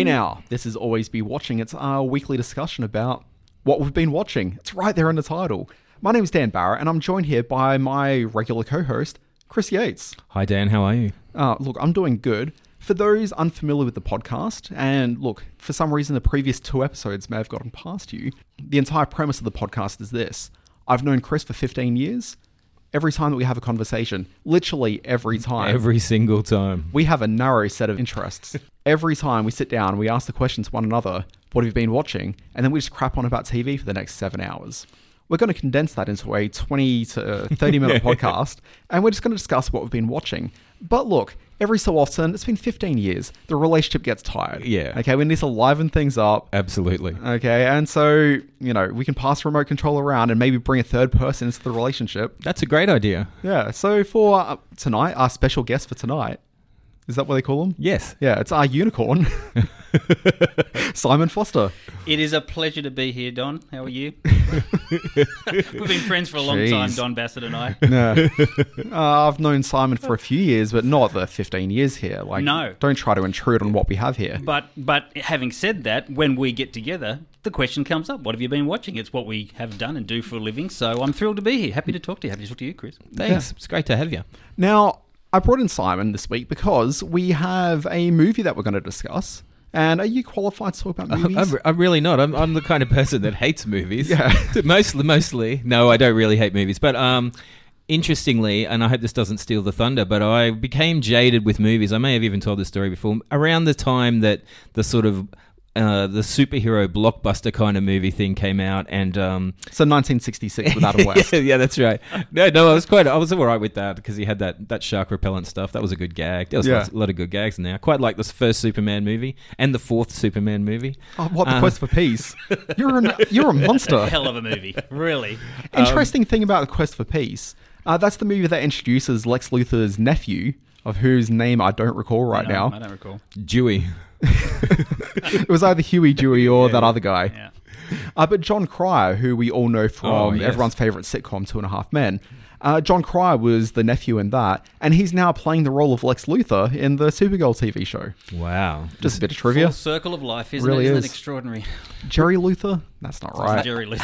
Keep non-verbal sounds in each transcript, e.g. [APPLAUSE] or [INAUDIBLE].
Hey now, this is Always Be Watching. It's our weekly discussion about what we've been watching. It's right there in the title. My name is Dan Barrett, and I'm joined here by my regular co host, Chris Yates. Hi, Dan. How are you? Uh, look, I'm doing good. For those unfamiliar with the podcast, and look, for some reason the previous two episodes may have gotten past you, the entire premise of the podcast is this I've known Chris for 15 years. Every time that we have a conversation, literally every time, Every single time. we have a narrow set of interests. Every time we sit down, we ask the question to one another, what have you been watching? And then we just crap on about TV for the next seven hours. We're going to condense that into a 20 to 30 minute [LAUGHS] [LAUGHS] podcast, and we're just going to discuss what we've been watching. But look, every so often, it's been 15 years, the relationship gets tired. Yeah. Okay, we need to liven things up. Absolutely. Okay, and so, you know, we can pass the remote control around and maybe bring a third person into the relationship. That's a great idea. Yeah, so for uh, tonight, our special guest for tonight, is that what they call them? Yes. Yeah, it's our unicorn, [LAUGHS] Simon Foster. It is a pleasure to be here, Don. How are you? [LAUGHS] We've been friends for a long time, Don Bassett and I. No, uh, I've known Simon for a few years, but not the fifteen years here. Like, No. don't try to intrude on what we have here. But but having said that, when we get together, the question comes up: What have you been watching? It's what we have done and do for a living. So I'm thrilled to be here. Happy to talk to you. Happy to talk to you, Chris. Thanks. It's great to have you. Now, I brought in Simon this week because we have a movie that we're going to discuss. And are you qualified to talk about [LAUGHS] movies? I'm, I'm really not. I'm, I'm the kind of person that hates movies. Yeah. [LAUGHS] mostly, mostly. No, I don't really hate movies. But um, interestingly, and I hope this doesn't steal the thunder, but I became jaded with movies. I may have even told this story before. Around the time that the sort of uh, the superhero blockbuster kind of movie thing came out, and um, [LAUGHS] so 1966 with Adam [LAUGHS] West. yeah, yeah, that's right. No, no, I was quite, I was all right with that because he had that, that shark repellent stuff. That was a good gag. There was Yeah. a lot of good gags in there. I quite like this first Superman movie and the fourth Superman movie. Oh, what the Um, quest for peace? You're an, you're a monster. [LAUGHS] Hell of a movie, really. Interesting thing about the quest for peace. Uh, that's the movie that introduces Lex Luthor's nephew, of whose name I don't recall right No, now. I don't recall. Dewey. [LAUGHS] it was either Huey, Dewey, [LAUGHS] or that other guy. Yeah. Uh, but Jon Cryer, who we all know from Oh, yes. everyone's favorite sitcom, Two and a Half Men, uh, Jon Cryer was the nephew in that, and he's now playing the role of Lex Luthor in the Supergirl TV show. Wow. Just a bit of trivia. Full circle of life, isn't Really it? Isn't is. it extraordinary? Jerry Luthor? That's not right. Jerry [LAUGHS] Lee.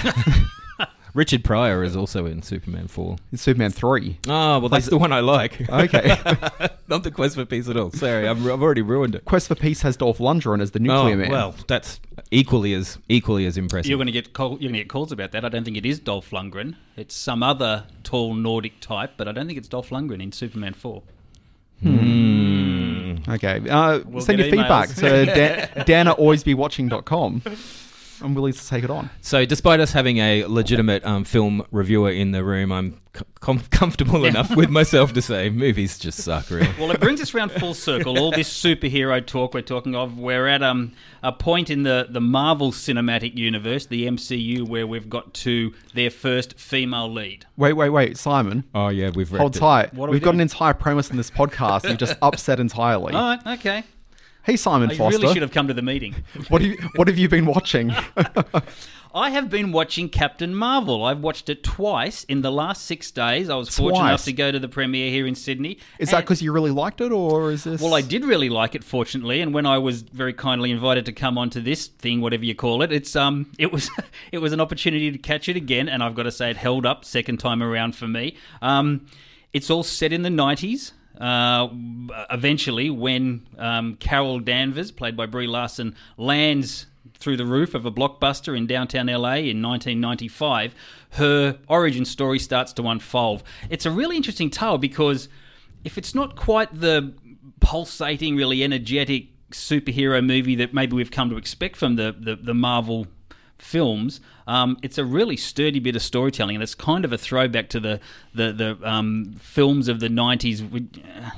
Richard Pryor is also in Superman 4. It's Superman 3. Oh, well, that's the one I like. Okay. [LAUGHS] Not the Quest for Peace at all. Sorry, I've, I've already ruined it. Quest for Peace has Dolph Lundgren as the Oh, nuclear man. well, that's equally as equally as impressive. You're going to get call, you're going to get calls about that. I don't think it is Dolph Lundgren. It's some other tall Nordic type, but I don't think it's Dolph Lundgren in Superman Four. Hmm. Okay. Uh, We'll send your get feedback emails. to [LAUGHS] dan, dan at alwaysbewatching.com. I'm willing to take it on. So, despite us having a legitimate um, film reviewer in the room, I'm com- [LAUGHS] comfortable enough with myself to say movies just suck, really. Well, it brings us round full circle. All this superhero talk we're talking of, we're at um, a point in the, the Marvel Cinematic Universe, the MCU, where we've got to their first female lead. Wait, wait, wait. Simon, Oh yeah, we've hold wrecked it. tight. What are We've we got doing? an entire premise in this podcast. You've just [LAUGHS] upset entirely. All right, okay. Hey, Simon I Foster. really should have come to the meeting. [LAUGHS] What have you, what have you been watching? [LAUGHS] I have been watching Captain Marvel. I've watched it twice in the last six days. I was fortunate Twice? enough to go to the premiere here in Sydney. Is that And- because you really liked it, or is this? Well, I did really like it, fortunately, and when I was very kindly invited to come onto this thing, whatever you call it, it's um, [LAUGHS] it was it was an opportunity to catch it again, and I've got to say it held up second time around for me. Um, it's all set in the nineties. Uh, eventually, when um, Carol Danvers, played by Brie Larson, lands through the roof of a blockbuster in downtown LA in 1995, her origin story starts to unfold. It's a really interesting tale because if it's not quite the pulsating, really energetic superhero movie that maybe we've come to expect from the, the, the Marvel films, um, it's a really sturdy bit of storytelling, and it's kind of a throwback to the the, the um, films of the '90s.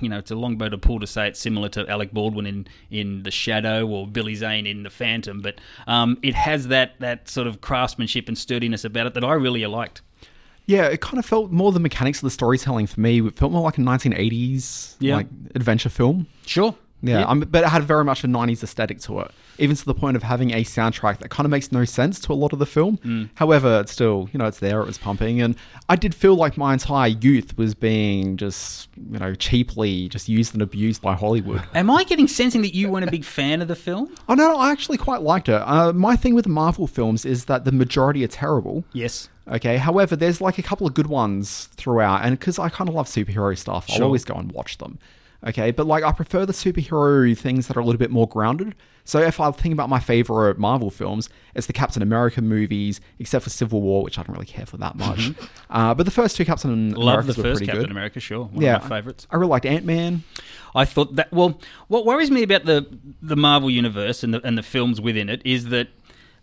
You know, it's a long bow to pull to say it's similar to Alec Baldwin in in The Shadow or Billy Zane in The Phantom, but um, it has that that sort of craftsmanship and sturdiness about it that I really liked. Yeah, it kind of felt more the mechanics of the storytelling for me. It felt more like a 1980s Yeah. like adventure film. Sure. Yeah, Yeah. Um, but it had very much a 90s aesthetic to it. Even to the point of having a soundtrack that kind of makes no sense to a lot of the film. Mm. However, it's still, you know, it's there, it was pumping. And I did feel like my entire youth was being just, you know, cheaply just used and abused by Hollywood. [LAUGHS] Am I getting sensing that you weren't a big fan of the film? Oh, no, no, I actually quite liked it. Uh, my thing with Marvel films is that the majority are terrible. Yes. Okay. However, there's like a couple of good ones throughout, and because I kind of love superhero stuff, I'll always go and watch them. Okay, but like I prefer the superhero things that are a little bit more grounded. So if I think about my favorite Marvel films, it's the Captain America movies, except for Civil War, which I don't really care for that much. uh, but the first two Captain Mm-hmm. Love the Americas were first pretty Captain good. America, sure. One yeah, of my favourites. I really liked Ant Man. I thought that. Well, what worries me about the the Marvel universe and the and the films within it is that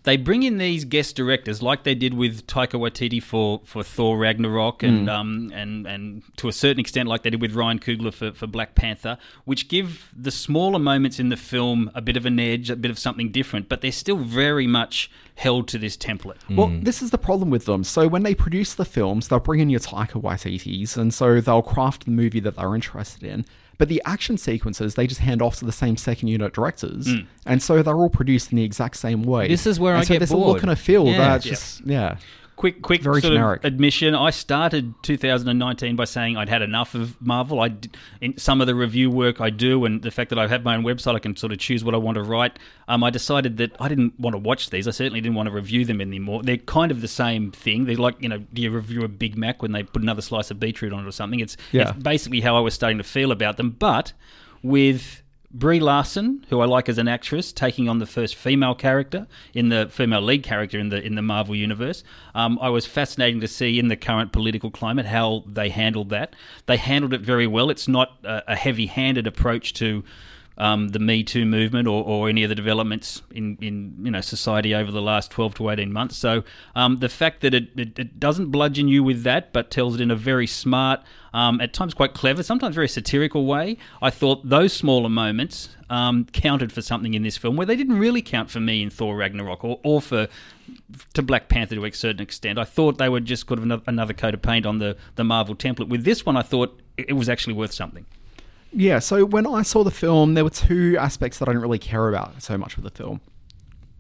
they bring in these guest directors, like they did with Taika Waititi for, for Thor Ragnarok, and um and and to a certain extent, like they did with Ryan Coogler for, for Black Panther, which give the smaller moments in the film a bit of an edge, a bit of something different, but they're still very much held to this template. Well, this is the problem with them. So when they produce the films, they'll bring in your Taika Waititis, and so they'll craft the movie that they're interested in. But the action sequences, they just hand off to the same second unit directors, mm. and so they're all produced in the exact same way. This is where and I so get there's a look bored. and a feel Yeah. that's Yeah. just yeah. Quick, quick Very sort generic. of admission. I started 2019 by saying I'd had enough of Marvel. I did, in some of the review work I do, and the fact that I have my own website, I can sort of choose what I want to write. Um, I decided that I didn't want to watch these. I certainly didn't want to review them anymore. They're kind of the same thing. They're like you know, do you review a Big Mac when they put another slice of beetroot on it or something? It's, Yeah. it's basically how I was starting to feel about them. But with Brie Larson, who I like as an actress, taking on the first female character in the female lead character in the in the Marvel universe. Um, I was fascinating to see in the current political climate how they handled that. They handled it very well. It's not a, a heavy-handed approach to um, the Me Too movement or, or any of the developments in, in you know society over the last 12 to 18 months. So um, the fact that it, it, it doesn't bludgeon you with that, but tells it in a very smart, um, at times quite clever, sometimes very satirical way, I thought those smaller moments um, counted for something in this film where they didn't really count for me in Thor Ragnarok or, or for to Black Panther to a certain extent. I thought they were just kind of another, another coat of paint on the, the Marvel template. With this one, I thought it it was actually worth something. Yeah, so when I saw the film, there were two aspects that I didn't really care about so much with the film.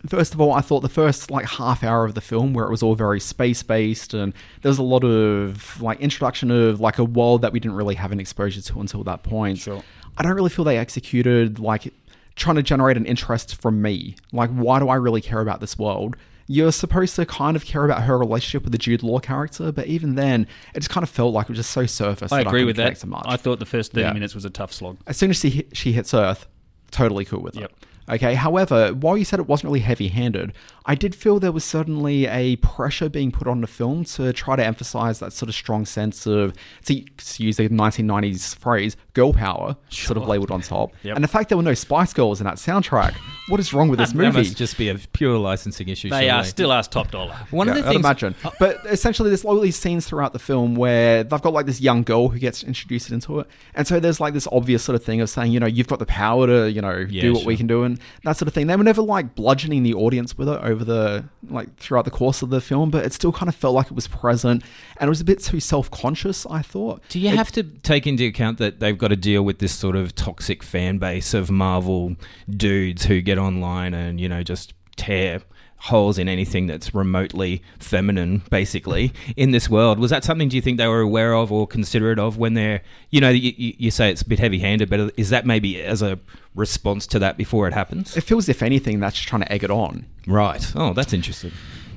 First of all, I thought the first like half hour of the film where it was all very space based and there was a lot of like introduction of like a world that we didn't really have an exposure to until that point. Sure. I don't really feel they executed like trying to generate an interest from me. Like why do I really care about this world? You're supposed to kind of care about her relationship with the Jude Law character, but even then, it just kind of felt like it was just so surface. I agree couldn't with that. So much. I thought the first 30 Yeah. minutes was a tough slog. as soon as she hit, she hits Earth, totally cool with it. Yep. Okay. However, while you said it wasn't really heavy-handed, I did feel there was certainly a pressure being put on the film to try to emphasize that sort of strong sense of, to, to use the 1990s phrase, girl power, sort of labeled on top. Yep. And the fact there were no Spice Girls in that soundtrack. What is wrong with this [LAUGHS] That movie? must just be a pure licensing issue. They are surely. still asked top dollar. One Yeah, of the I'd things. imagine. Uh, but essentially, there's all these scenes throughout the film where they've got like this young girl who gets introduced into it, and so there's like this obvious sort of thing of saying, you know, you've got the power to, you know, Yeah, do what we can do, and that sort of thing. They were never like bludgeoning the audience with it over the like throughout the course of the film, but it still kind of felt like it was present, and it was a bit too self conscious. I thought. Do you have to take into account that they've got to deal with this sort of toxic fan base of Marvel dudes who get online and, you know, just tear holes in anything that's remotely feminine, basically, in this world? Was that something do you think they were aware of or considerate of when they're, you know, you, you you say it's a bit heavy handed, but is that maybe as a response to that before it happens? It feels, if anything, that's just trying to egg it on. Right. Oh, that's interesting.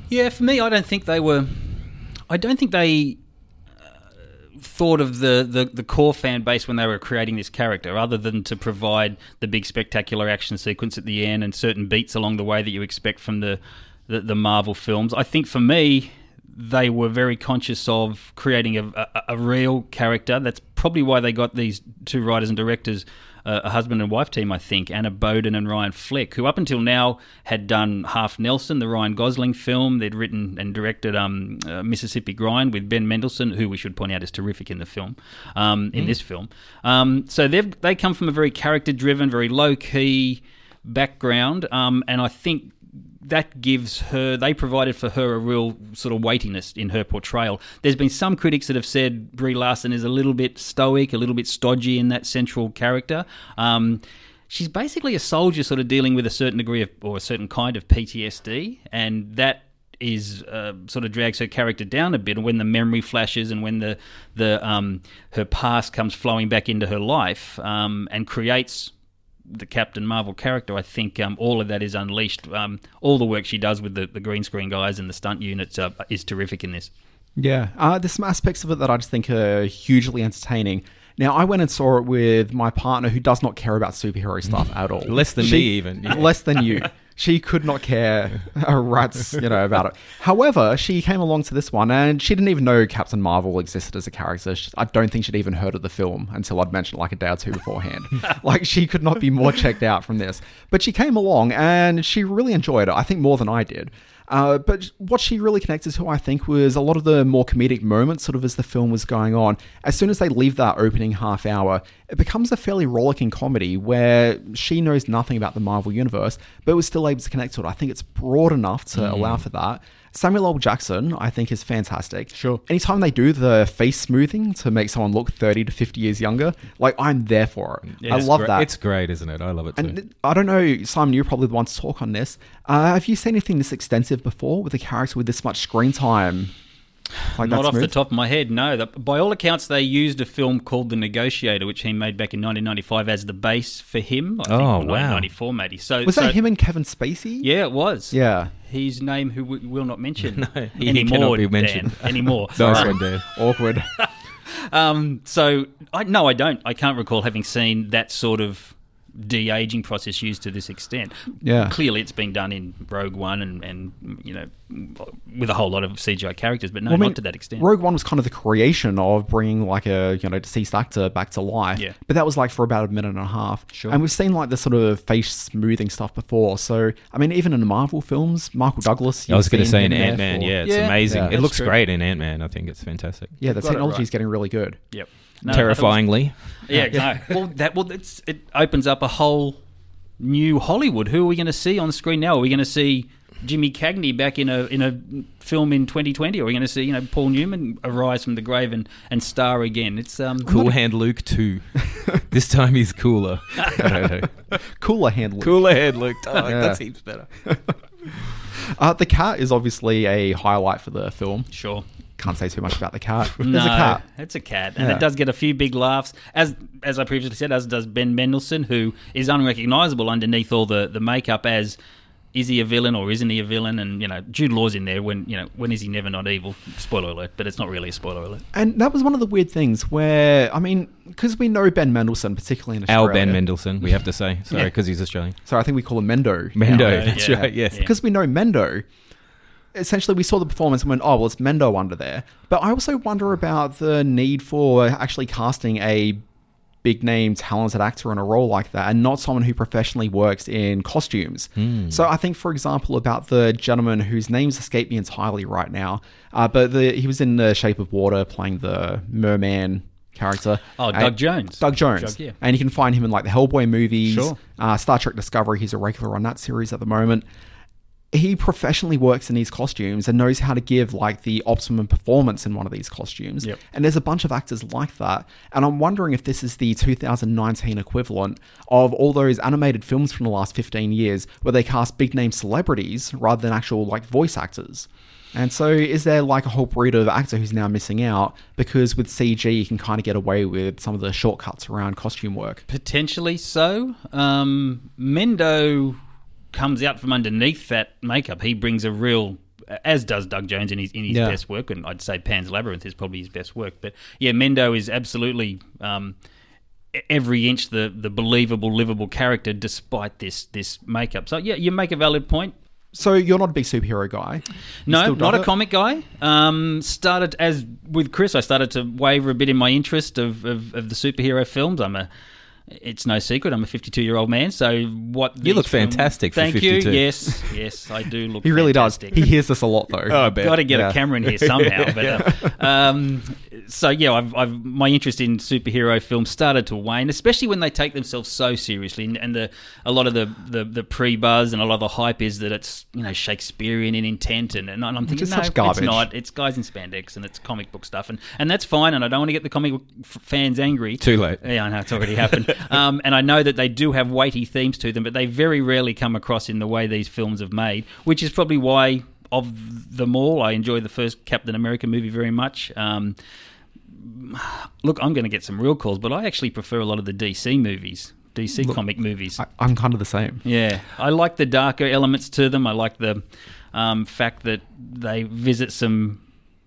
Yeah, for me, I don't think they were. I don't think they thought of the, the, the core fan base when they were creating this character, other than to provide the big spectacular action sequence at the end and certain beats along the way that you expect from the, the, the Marvel films. I think for me, they were very conscious of creating a, a, a real character. That's probably why they got these two writers and directors, a husband and wife team, I think, Anna Boden and Ryan Fleck, who up until now had done Half Nelson, the Ryan Gosling film. They'd written and directed um, uh, Mississippi Grind with Ben Mendelsohn, who we should point out is terrific in the film, um, in this film. Um, so they've they come from a very character driven, very low key background, um, and I think that gives her they provided for her a real sort of weightiness in her portrayal. There's been some critics that have said Brie Larson is a little bit stoic, a little bit stodgy in that central character. Um, she's basically a soldier, sort of dealing with a certain degree of or a certain kind of PTSD, and that is uh, sort of drags her character down a bit. And when the memory flashes and when the the um, her past comes flowing back into her life um, and creates the Captain Marvel character, I think um, all of that is unleashed. Um, all the work she does with the, the green screen guys and the stunt units uh, is terrific in this. Yeah, uh, there's some aspects of it that I just think are hugely entertaining. Now, I went and saw it with my partner who does not care about superhero stuff at all. Less than me, even. Yeah. [LAUGHS] Less than you. She could not care [LAUGHS] a rat's, you know, about it. However, she came along to this one and she didn't even know Captain Marvel existed as a character. She- I don't think she'd even heard of the film until I'd mentioned it like a day or two beforehand. [LAUGHS] like she could not be more checked out from this. But she came along and she really enjoyed it. I think more than I did. Uh, but what she really connected to, I think, was a lot of the more comedic moments, sort of as the film was going on. As soon as they leave that opening half hour, it becomes a fairly rollicking comedy where she knows nothing about the Marvel universe, but was still able to connect to it. I think it's broad enough to allow for that. Samuel L. Jackson, I think, is fantastic. Sure. Anytime they do the face smoothing to make someone look 30 to 50 years younger, like, I'm there for it. I love that. It's great, isn't it? I love it too. And I don't know, Simon, you're probably the one to talk on this. Uh, have you seen anything this extensive before with a character with this much screen time? Like Not off the top of my head, no. The, by all accounts, they used a film called The Negotiator, which he made back in 1995 as the base for him. I think, Oh, wow. 1994 maybe. So Was so- that him and Kevin Spacey? Yeah, it was. Yeah. His name, who we will not mention [LAUGHS] No, he anymore, cannot be Dan, [LAUGHS] [LAUGHS] anymore. nice one, Dan. Awkward. Um, so I no, I don't. I can't recall having seen that sort of de aging process used to this extent. Yeah. clearly it's been done in Rogue One and and you know with a whole lot of CGI characters, but no, Well, I not to that extent. Rogue One was kind of the creation of bringing like a you know deceased actor back to life. Yeah. But that was like for about a minute and a half. Sure. And we've seen like the sort of face smoothing stuff before. So I mean, even in the Marvel films, Michael Douglas. I was going to say in Ant Man, yeah, it's Yeah, amazing. yeah, it looks true. great in Ant Man. I think it's fantastic. Yeah, the Got it technology is getting really good. Yep. No, I was- Terrifyingly. Yeah, no. [LAUGHS] Well, that well, it's, it opens up a whole new Hollywood. Who are we going to see on screen now? Are we going to see Jimmy Cagney back in a in a film in 2020? Or are we going to see you know Paul Newman arise from the grave and, and star again? It's um Cool Hand Luke 2. [LAUGHS] this time he's cooler. [LAUGHS] cooler Hand Luke. Cooler Hand Luke. Oh, Yeah. That seems better. Uh, the cat is obviously a highlight for the film. sure. Can't say too much about the cat. [LAUGHS] There's no, a cat. it's a cat, and Yeah. it does get a few big laughs. As as I previously said, as does Ben Mendelsohn, who is unrecognizable underneath all the the makeup as. Is he a villain or isn't he a villain? And you know, Jude Law's in there. When you know, when is he never not evil? Spoiler alert, but it's not really a spoiler alert. And that was one of the weird things where, I mean, because we know Ben Mendelsohn, particularly in Australia. Our Ben Mendelsohn, we have to say. Sorry, Yeah. because he's Australian. So I think we call him Mendo. Mendo, now. Yeah, that's yeah, right, yes. yeah. [LAUGHS] because we know Mendo. Essentially, we saw the performance and went, "Oh, well, it's Mendo under there." But I also wonder about the need for actually casting a big name, talented actor in a role like that, and not someone who professionally works in costumes. So I think, for example, about the gentleman whose names escape me entirely right now, uh, but the, he was in The Shape of Water playing the merman character. Oh, Doug Jones. Doug Jones. Doug, yeah. And you can find him in like the Hellboy movies, Sure. uh, Star Trek Discovery. He's a regular on that series at the moment. He professionally works in these costumes and knows how to give like the optimum performance in one of these costumes. Yep. And there's a bunch of actors like that. And I'm wondering if this is the 2019 equivalent of all those animated films from the last 15 years where they cast big name celebrities rather than actual like voice actors. And so, is there like a whole breed of actor who's now missing out because with CG you can kind of get away with some of the shortcuts around costume work? Potentially so. Um, Mendo comes out from underneath that makeup. He brings a real, as does Doug Jones in his in his Yeah. best work, and I'd say Pan's Labyrinth is probably his best work. But yeah, Mendo is absolutely. Um, Every inch the the believable, livable character, despite this this makeup. So yeah, you make a valid point. So you're not a big superhero guy? You No, not a it? comic guy. Um, started as with Chris, I started to waver a bit in my interest of, of, of the superhero films. I'm a. It's no secret. I'm a 52 year old man. So what You look film- fantastic for Thank 52. you. Yes, yes, I do look. He really fantastic. does. He hears this a lot though. Oh, I bet. Got to get Yeah. a camera in here [LAUGHS] somehow. But uh, um, so yeah, I've, I've my interest in superhero films started to wane, especially when they take themselves so seriously, and, and the a lot of the, the, the pre buzz and a lot of the hype is that it's you know Shakespearean in intent, and, and I'm thinking is no, such garbage. it's not. It's guys in spandex and it's comic book stuff, and, and that's fine. And I don't want to get the comic book f- fans angry. Too late. Yeah, I know it's already happened. [LAUGHS] [LAUGHS] um, and I know that they do have weighty themes to them, but they very rarely come across in the way these films have made, which is probably why of them all, I enjoy the first Captain America movie very much. Um, look, I'm going to get some real calls, but I actually prefer a lot of the DC movies, DC comic movies. I, I'm kind of the same. Yeah, I like the darker elements to them. I like the um, fact that they visit some,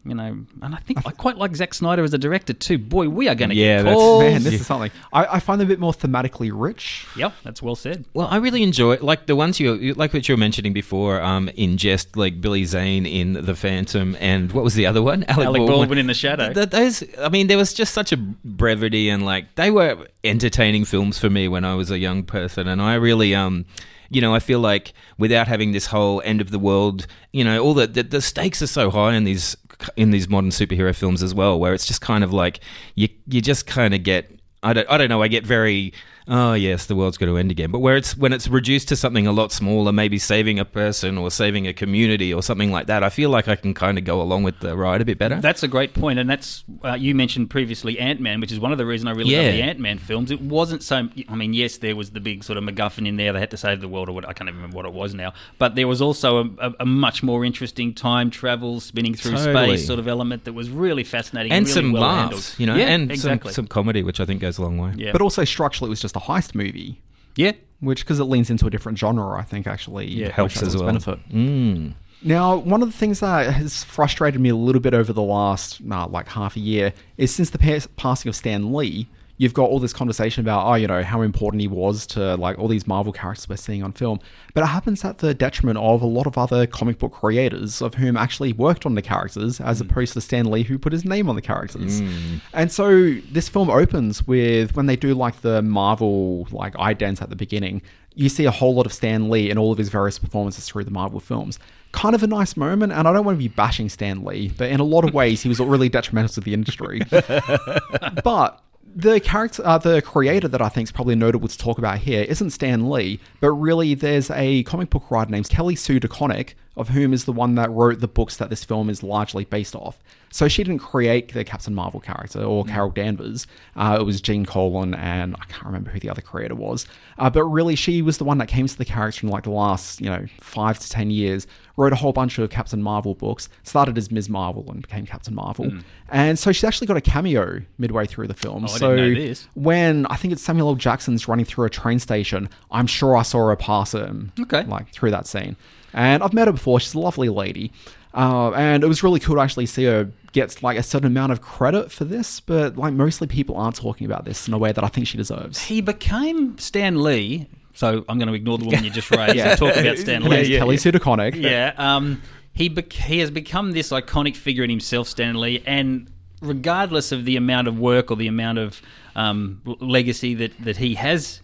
you know, and I think I quite like Zack Snyder as a director too. Boy, we are going to Yeah, get that's- calls. Man, this is something. I, I find them a bit more thematically rich. Yep, that's well said. Well, I really enjoy like the ones you you- like what you were mentioning before. Um, in jest like Billy Zane in The Phantom, and what was the other one? Alec Baldwin in The Shadow. Th- those, I mean, there was just such a brevity and like they were entertaining films for me when I was a young person, and I really um. You know, I feel like without having this whole end of the world, you know, all the, the the stakes are so high in these in these modern superhero films as well, where it's just kind of like you you just kind of get I don't, I don't know. I get very, oh yes, the world's going to end again. But where it's when it's reduced to something a lot smaller, maybe saving a person or saving a community or something like that, I feel like I can kind of go along with the ride a bit better. That's a great point, and that's uh, you mentioned previously Ant Man, which is one of the reasons I really Yeah. love the Ant Man films. It wasn't so. I mean, yes, there was the big sort of MacGuffin in there; they had to save the world, or what I can't even remember what it was now. But there was also a, a, a much more interesting time travel, spinning through Totally. space sort of element that was really fascinating and really some well laughs, handled. you know, yeah, and exactly. some, some comedy, which I think goes a long way. yeah, But also structurally, it was just a heist movie, yeah, which because it leans into a different genre, I think actually Yeah, Helps as well. Benefit. Mm. Now, one of the things that has frustrated me a little bit over the last uh, like half a year is since the pa- passing of Stan Lee, you've got all this conversation about oh, you know, how important he was to like all these Marvel characters we're seeing on film, but it happens at the detriment of a lot of other comic book creators of whom actually worked on the characters, as mm. opposed to Stan Lee who put his name on the characters. Mm. And so this film opens with when they do like the Marvel like idents at the beginning you see a whole lot of Stan Lee in all of his various performances through the Marvel films. Kind of a nice moment, and I don't want to be bashing Stan Lee, but in a lot of ways, he was really detrimental to the industry. [LAUGHS] but the character, uh, the creator that I think is probably notable to talk about here isn't Stan Lee, but really there's a comic book writer named Kelly Sue DeConnick, of whom is the one that wrote the books that this film is largely based off. So she didn't create the Captain Marvel character or Carol Danvers. Uh, it was Gene Colan and I can't remember who the other creator was. Uh, but really, she was the one that came to the character in like the last, you know, five to ten years. Wrote a whole bunch of Captain Marvel books. Started as Ms. Marvel and became Captain Marvel. And so she's actually got a cameo midway through the film. Oh, so didn't know this. when I think it's Samuel L. Jackson's running through a train station, I'm sure I saw her pass him. Okay. Like through that scene. And I've met her before. She's a lovely lady. Uh, and it was really cool to actually see her get like a certain amount of credit for this, but like mostly people aren't talking about this in a way that I think she deserves. he became Stan Lee. So I'm going to ignore the woman you just raised and [LAUGHS] talk about Stan Lee. name's Kelly Sue DeConnick. yeah. Um, he bec- he has become this iconic figure in himself, Stan Lee, and regardless of the amount of work or the amount of um, legacy that, that he has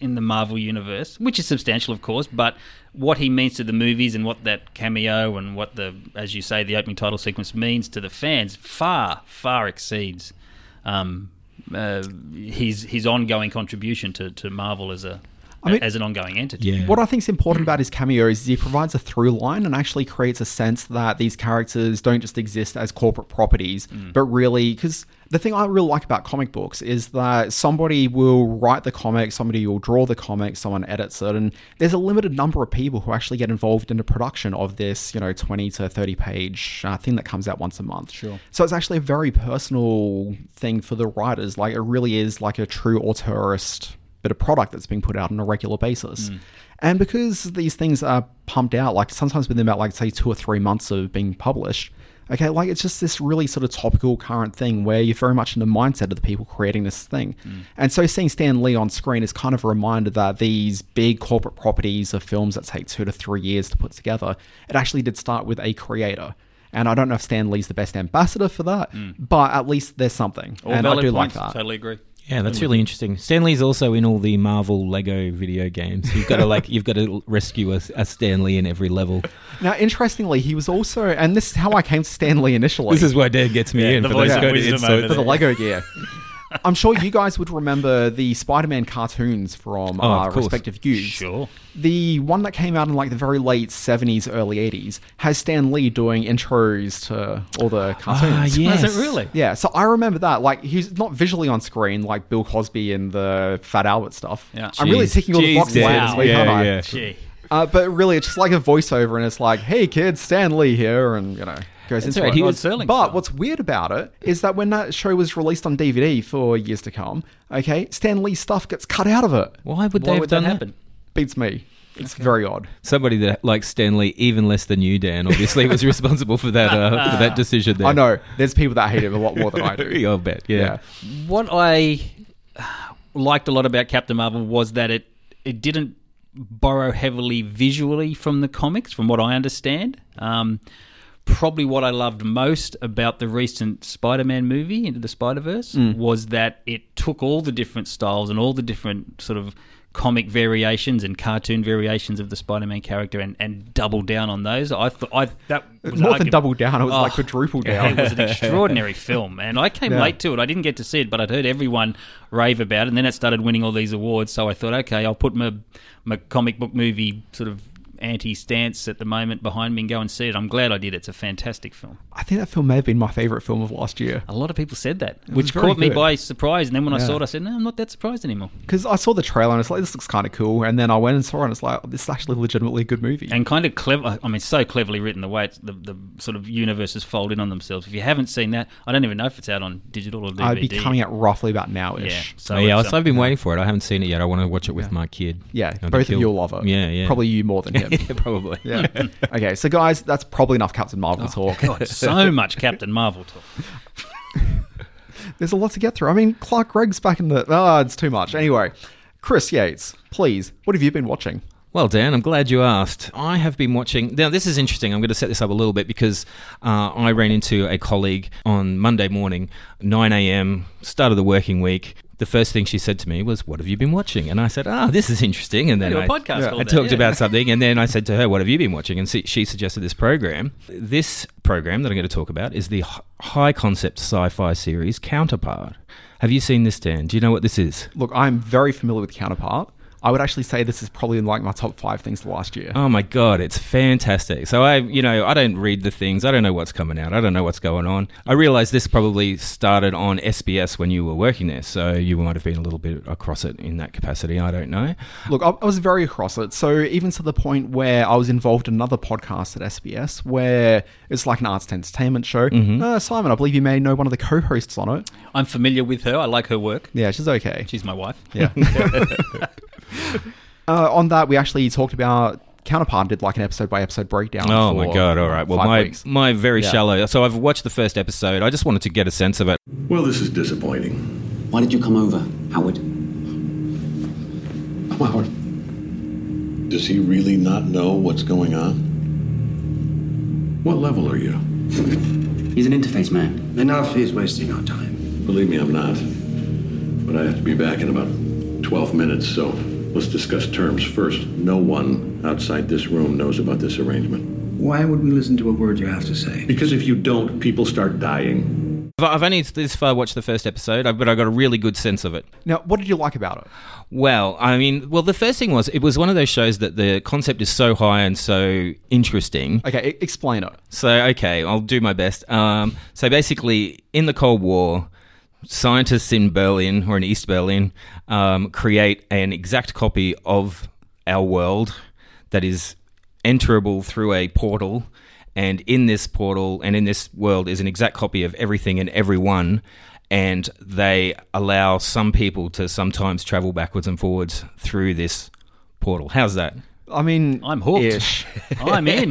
in the Marvel universe, which is substantial, of course, but what he means to the movies and what that cameo and what the, as you say, the opening title sequence means to the fans far, far exceeds um, uh, his his ongoing contribution to, to Marvel as a I mean- as an ongoing entity. Yeah. What I think is important about his cameo is he provides a through line and actually creates a sense that these characters don't just exist as corporate properties, but really, because the thing I really like about comic books is that somebody will write the comic, somebody will draw the comic, someone edits it, and there's a limited number of people who actually get involved in the production of this, you know, 20 to 30 page uh, thing that comes out once a month. Sure. So it's actually a very personal thing for the writers. Like, it really is like a true auteurist bit of product that's being put out on a regular basis. Mm. And because these things are pumped out, like sometimes within about like say two or three months of being published, okay, like it's just this really sort of topical current thing where you're very much in the mindset of the people creating this thing. Mm. And so seeing Stan Lee on screen is kind of a reminder that these big corporate properties of films that take two to three years to put together, it actually did start with a creator. And I don't know if Stan Lee's the best ambassador for that, mm. but at least there's something. All and I do points. like that. Totally agree. Yeah, that's hmm. really interesting. Stan Lee's also in all the Marvel Lego video games. You've got to like you've got to rescue a, a Stan Lee in every level. Now, interestingly, he was also, and this is how I came to Stan Lee initially. This is where Dad gets me Yeah, in the for voice those of kind of wisdom insights. over for the there. Lego gear. I'm sure you guys would remember the Spider-Man cartoons from Oh, our course. respective youths. Sure. The one that came out in like the very late 70s, early 80s has Stan Lee doing intros to all the cartoons. Ah, yes. Was it really? Yeah, so I remember that. Like, he's not visually on screen like Bill Cosby and the Fat Albert stuff. Yeah. I'm really ticking all the boxes Dad. here this week, Yeah, aren't I? yeah. Gee. Uh, but really, it's just like a voiceover, and it's like, "Hey, kids, Stan Lee here," and you know, goes That's into right, it. he was- Serling But style. what's weird about it is that when that show was released on DVD for years to come, okay, Stan Lee stuff gets cut out of it. Why would they Why have would that done that? happen? Beats me. It's very odd. Somebody that likes Stan Lee even less than you, Dan, obviously was [LAUGHS] responsible for that uh, for that decision. There. I know there's people that hate him a lot more than I do. [LAUGHS] I'll bet. Yeah. What I liked a lot about Captain Marvel was that it it didn't borrow heavily visually from the comics, from what I understand. Um, probably what I loved most about the recent Spider-Man movie, Into the Spider-Verse, mm. was that it took all the different styles and all the different sort of comic variations and cartoon variations of the Spider-Man character and, and doubled down on those. I thought I that was More than arguab- double down, it was like Oh, quadruple [LAUGHS] down. it was an [LAUGHS] extraordinary film, and I came Yeah. late to it. I didn't get to see it, but I'd heard everyone rave about it, and then it started winning all these awards. So I thought, okay, I'll put my my comic book movie sort of anti stance at the moment behind me and go and see it. I'm glad I did. It's a fantastic film. I think that film may have been my favorite film of last year A lot of people said that, was which very caught me by surprise. And then when I saw it, I said, no, I'm not that surprised anymore. because I saw the trailer and it's like this looks kind of cool, and then I went and saw it and it's like this is actually legitimately a good movie. and kind of clever. I mean, so cleverly written the way it's, the the sort of universes fold in on themselves. If you haven't seen that, I don't even know if it's out on digital or DVD. I'd be coming out roughly about Yeah, now-ish. so Oh, yeah, so I've um, been waiting for it. I haven't seen it yet. I want to watch it with my kid. Yeah, I think both of you'll love it. Yeah, yeah. Probably you more than [LAUGHS] him. [LAUGHS] yeah, probably. yeah. okay, so guys, that's probably enough Captain Marvel talk. Oh, God, so [LAUGHS] much Captain Marvel talk. There's a lot to get through. I mean, Clark Gregg's back in the. Ah, it's too much. Anyway, Chris Yates, please, what have you been watching? Well, Dan, I'm glad you asked. I have been watching. Now, this is interesting. I'm going to set this up a little bit because uh, I ran into a colleague on Monday morning, 9 a.m., start of the working week. The first thing she said to me was, "What have you been watching?" And I said, "Ah, this is interesting." And then do podcast yeah, I that, talked yeah. about [LAUGHS] something, and then I said to her, "What have you been watching?" And she, she suggested this program. This program that I'm going to talk about is the high concept sci-fi series Counterpart. Have you seen this, Dan? Do you know what this is? Look, I'm very familiar with Counterpart. I would actually say this is probably in like my top five things last year. Oh my god, it's fantastic. So I, you know, I don't read the things. I don't know what's coming out. I don't know what's going on. I realize this probably started on SBS when you were working there, so you might have been a little bit across it in that capacity. I don't know. Look, I, I was very across it. So even to the point where I was involved in another podcast at SBS where it's like an arts and entertainment show. Mm-hmm. Uh, Simon, I believe you may know one of the co-hosts on it. I'm familiar with her. I like her work. Yeah, she's okay. She's my wife. Yeah. [LAUGHS] [LAUGHS] [LAUGHS] uh, on that, we actually talked about Counterpart did like an episode by episode breakdown. Oh my god! All right. Well, my weeks. my very Yeah. shallow. So I've watched the first episode. I just wanted to get a sense of it. Well, this is disappointing. Why did you come over, Howard? Howard. Does he really not know what's going on? What level are you? He's an interface man. Enough, he's wasting our time. Believe me, I'm not. But I have to be back in about 12 minutes, so let's discuss terms first. No one outside this room knows about this arrangement. Why would we listen to a word you have to say? Because if you don't, people start dying. I've I've only this far watched the first episode, but I got a really good sense of it. Now, what did you like about it? Well, I mean, well, the first thing was it was one of those shows that the concept is so high and so interesting. Okay, explain it. So, okay, I'll do my best. Um, so, basically, in the Cold War, scientists in Berlin or in East Berlin um, create an exact copy of our world that is enterable through a portal. And in this portal and in this world is an exact copy of everything and everyone. And they allow some people to sometimes travel backwards and forwards through this portal. How's that? I mean, I'm hooked. ish. [LAUGHS] I'm in.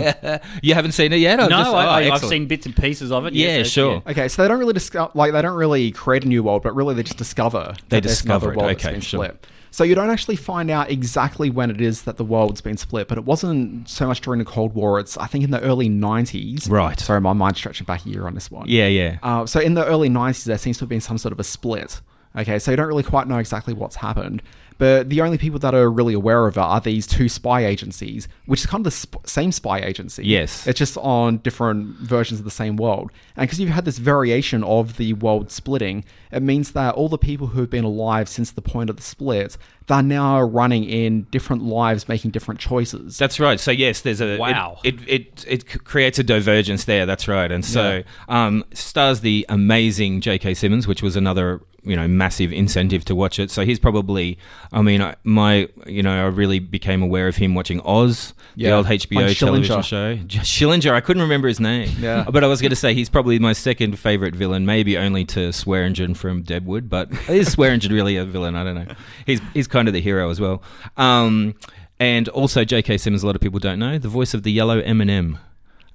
You haven't seen it yet? I've no, just- oh, I, I, I've excellent. seen bits and pieces of it. Yeah, yes, sure. Okay, so they don't really discover, like they don't really create a new world, but really they just discover. They discover another it, world that's okay, been sure. split. So you don't actually find out exactly when it is that the world's been split, but it wasn't so much during the Cold War. It's I think in the early '90s. Right. Sorry, my mind stretching back a year on this one. Yeah, yeah. Uh, so in the early '90s, there seems to have been some sort of a split. Okay, so you don't really quite know exactly what's happened. But the only people that are really aware of it are these two spy agencies, which is kind of the sp- same spy agency. Yes. It's just on different versions of the same world. And because you've had this variation of the world splitting, it means that all the people who have been alive since the point of the split, they're now running in different lives, making different choices. That's right. So yes, there's a Wow. It it, it, it creates a divergence there. That's right. And so um, stars the amazing J.K. Simmons, which was another you know massive incentive to watch it. So he's probably. I mean, I, my you know I really became aware of him watching Oz, Yeah. the old HBO On television show. Schillinger. I couldn't remember his name. Yeah. [LAUGHS] But I was going to say he's probably my second favorite villain, maybe only to Swearengen from Deadwood. But [LAUGHS] is Swearengen really a villain? I don't know. He's he's kind of the hero as well. Um, and also J.K. Simmons. A lot of people don't know the voice of the yellow M&M.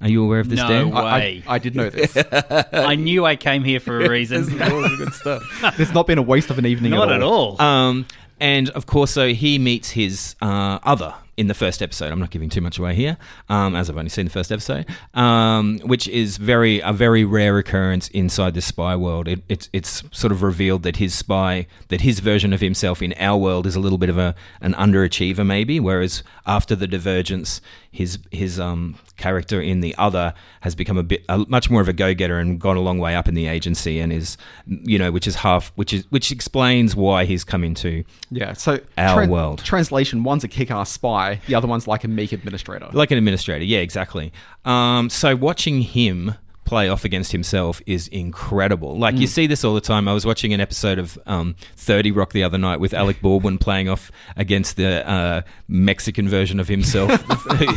Are you aware of this, No Dan? I, way. I, I did know this. [LAUGHS] I knew I came here for a reason. good [LAUGHS] stuff. There's not been a waste of an evening Not at at all. all. Um, and of course, so he meets his uh, other in the first episode. I'm not giving too much away here, um, as I've only seen the first episode, um, which is very a very rare occurrence inside the spy world. It, it's it's sort of revealed that his spy, that his version of himself in our world is a little bit of a an underachiever, maybe. Whereas after the divergence, his his um, character in the other has become a bit a, much more of a go getter and gone a long way up in the agency, and is you know which is half which is which explains why he's come into Yeah, so Our world. Translation: one's a kick-ass spy, the other one's like a meek administrator. like an administrator. Yeah, exactly. Um, so watching him play off against himself is incredible. Like Mm. you see this all the time. I was watching an episode of um, Thirty Rock the other night with Alec [LAUGHS] Baldwin playing off against the uh, Mexican version of himself, [LAUGHS] [LAUGHS]